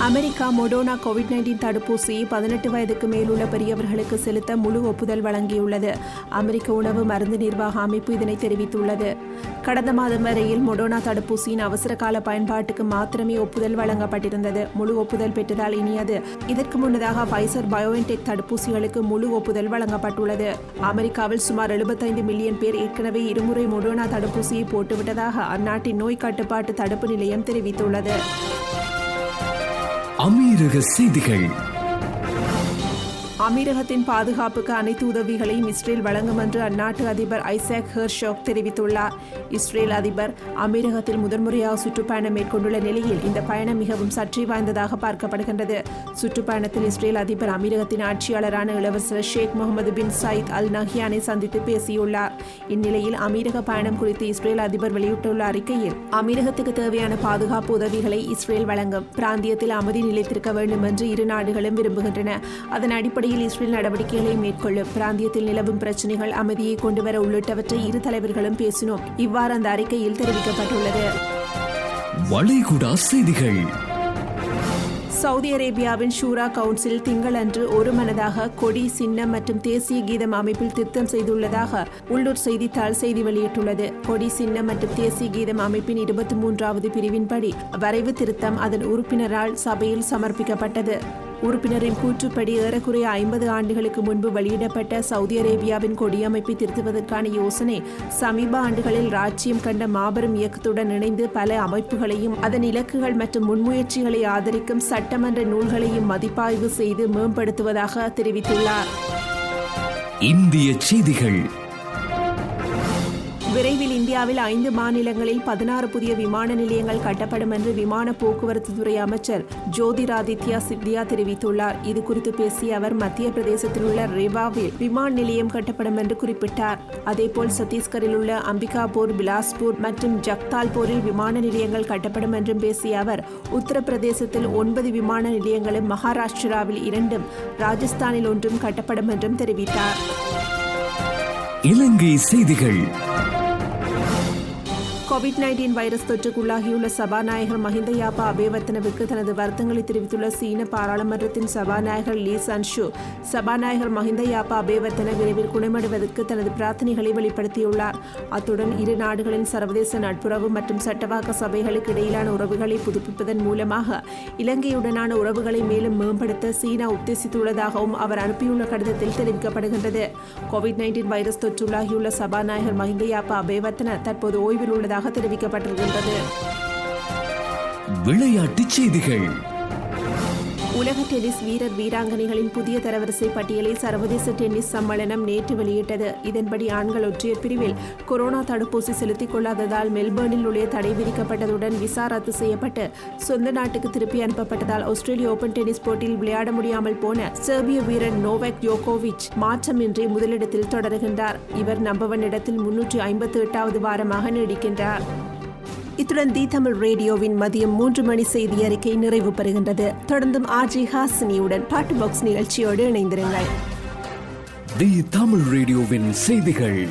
America Moderna Covid nineteen தடுப்பூசியை பதினெட்டு வயதுக்கு மேலுள்ள பெரியவர்களுக்கு செலுத்த முழு ஒப்புதல் வழங்கியுள்ளது. அமெரிக்க உணவு மருந்து நிர்வாக அமைப்பு இதனை தெரிவித்துள்ளது. கடந்த மாதம் வரையில் மொடோனா தடுப்பூசியின் அவசர கால பயன்பாட்டுக்கு மாத்திரமே ஒப்புதல் வழங்கப்பட்டிருந்தது. முழு ஒப்புதல் பெற்றதால் இனியது இதற்கு முன்னதாக பைசர் பயோஎன்டெக் தடுப்பூசிகளுக்கு முழு ஒப்புதல் வழங்கப்பட்டுள்ளது. அமெரிக்காவில் சுமார் 75 மில்லியன் பேர் ஏற்கனவே இருமுறை மொடோனா தடுப்பூசியை போட்டுவிட்டதாக அந்நாட்டின் நோய் கட்டுப்பாட்டு தடுப்பு நிலையம் தெரிவித்துள்ளது. அமீரக செய்திகள். அமீரகத்தின் பாதுகாப்புக்கு அனைத்து உதவிகளையும் இஸ்ரேல் வழங்கும் என்று அந்நாட்டு அதிபர் ஐசாக் ஹெர்ஷோக் தெரிவித்துள்ளார். இஸ்ரேல் அதிபர் அமீரகத்தில் முதன்முறையாக சுற்றுப்பயணம் மேற்கொண்டுள்ள நிலையில் இந்த பயணம் மிகவும் சர்ச்சை வாய்ந்ததாக பார்க்கப்படுகின்றது. சுற்றுப்பயணத்தில் இஸ்ரேல் அதிபர் அமீரகத்தின் ஆட்சியாளரான இளவரசர் ஷேக் முகமது பின் சயித் அல் நஹியானை சந்தித்து பேசியுள்ளார். இந்நிலையில் அமீரக பயணம் குறித்து இஸ்ரேல் அதிபர் வெளியிட்டுள்ள அறிக்கையில் அமீரகத்துக்கு தேவையான பாதுகாப்பு உதவிகளை இஸ்ரேல் வழங்கும் பிராந்தியத்தில் அமைதி நிலைத்திருக்க வேண்டும் என்று இரு நாடுகளும் விரும்புகின்றன. அதன் அடிப்படையில் இஸ்ரேல் நடவடிக்கைகளை மேற்கொள்ளும் பிராந்தியத்தில் நிலவும் பிரச்சினைகள் அமைதியை கொண்டுவர உள்ளிட்டவற்றை இரு தலைவர்களும் பேசினோம். இவ்வாறு அந்த அறிக்கையில் தெரிவிக்கப்பட்டுள்ளது. வளைகுடா செய்திகள். சவுதி அரேபியாவின் ஷூரா கவுன்சில் திங்களன்று ஒரு மனதாக கொடி சின்னம் மற்றும் தேசிய கீதம் அமைப்பில் திருத்தம் செய்துள்ளதாக உள்ளூர் செய்தித்தாள் செய்தி வெளியிட்டுள்ளது. கொடி சின்னம் மற்றும் தேசிய கீதம் அமைப்பின் இருபத்தி மூன்றாவது பிரிவின்படி வரைவு திருத்தம் அதன் உறுப்பினரால் சபையில் சமர்ப்பிக்கப்பட்டது. உறுப்பினரின் கூற்றுப்படி ஏறக்குறைய ஐம்பது ஆண்டுகளுக்கு முன்பு வெளியிடப்பட்ட சவுதி அரேபியாவின் கொடியமைப்பை திருத்துவதற்கான யோசனை சமீப ஆண்டுகளில் ராஜ்யம் கண்ட மாபெரும் இயக்கத்துடன் இணைந்து பல அமைப்புகளையும் அதன் இலக்குகள் மற்றும் முன்முயற்சிகளை ஆதரிக்கும் சட்டமன்ற நூல்களையும் மதிப்பாய்வு செய்து மேம்படுத்துவதாக தெரிவித்துள்ளார். இந்திய செய்திகள் விரைவில் இந்தியாவில் ஐந்து மாநிலங்களில் பதினாறு புதிய விமான நிலையங்கள் கட்டப்படும் என்று விமான போக்குவரத்து துறை அமைச்சர் ஜோதிராதித்யா சிந்தியா தெரிவித்துள்ளார். இது குறித்து பேசிய அவர் மத்திய பிரதேசத்தில் உள்ள ரேவாவில் விமான நிலையம் கட்டப்படும் என்று குறிப்பிட்டார். அதேபோல் சத்தீஸ்கரில் உள்ள அம்பிகாபூர் பிலாஸ்பூர் மற்றும் ஜக்தால்பூரில் விமான நிலையங்கள் கட்டப்படும் என்றும் பேசிய அவர் உத்தரப்பிரதேசத்தில் ஒன்பது விமான நிலையங்களும் மகாராஷ்டிராவில் இரண்டும் ராஜஸ்தானில் ஒன்றும் கட்டப்படும் என்றும் தெரிவித்தார். இலங்கை செய்திகள். கோவிட் நைன்டீன் வைரஸ் தொற்றுக்குள்ளாகியுள்ள சபாநாயகர் மஹிந்த யாப்பா அபேவர்த்தனவுக்கு தனது வருத்தங்களை தெரிவித்துள்ள சீன பாராளுமன்றத்தின் சபாநாயகர் லீ சன்ஷு சபாநாயகர் மஹிந்த யாப்பா அபேவர்த்தன விரைவில் குணமடைவதற்கு தனது பிரார்த்தனைகளை வெளிப்படுத்தியுள்ளார். அத்துடன் இரு நாடுகளின் சர்வதேச நட்புறவு மற்றும் சட்டவாக்க சபைகளுக்கு இடையிலான உறவுகளை புதுப்பிப்பதன் மூலமாக இலங்கையுடனான உறவுகளை மேலும் மேம்படுத்த சீனா உத்தேசித்துள்ளதாகவும் அவர் அனுப்பியுள்ள கடிதத்தில் தெரிவிக்கப்படுகின்றது. கோவிட் நைன்டீன் வைரஸ் தொற்றுள்ளாகியுள்ள சபாநாயகர் மஹிந்த யாப்பா அபேவர்த்தன தற்போது ஓய்வில் உள்ளதாக தெரிவிக்கப்பட்டிருக்கின்றது. விளையாட்டுச் செய்திகள். உலக டென்னிஸ் வீரர் வீராங்கனைகளின் புதிய தரவரிசை பட்டியலை சர்வதேச டென்னிஸ் சம்மேளனம் நேற்று வெளியிட்டது. இதன்படி ஆண்கள் ஒற்றையர் பிரிவில் கொரோனா தடுப்பூசி செலுத்திக் கொள்ளாததால் மெல்பர்னில் உள்ள தடை விதிக்கப்பட்டதுடன் விசா ரத்து செய்யப்பட்டு சொந்த நாட்டுக்கு திருப்பி அனுப்பப்பட்டதால் ஆஸ்திரேலிய ஓபன் டென்னிஸ் போட்டியில் விளையாட முடியாமல் போன செர்பிய வீரர் நோவாக் யோகோவிச் மாற்றமின்றி முதலிடத்தில் தொடர்கின்றார். இவர் நம்பவன் இடத்தில் முன்னூற்றி ஐம்பத்தி எட்டாவது வாரமாக நீடிக்கின்றார். இத்துடன் தி தமிழ் ரேடியோவின் மதியம் மூன்று மணி செய்தி அறிக்கை நிறைவு பெறுகின்றது. தொடர்ந்தும் ஆர்ஜி ஹாசினியுடன் பாட்டு பாக்ஸ் நிகழ்ச்சியோடு இணைந்திருங்கள். தி தமிழ் ரேடியோவின் செய்திகள்.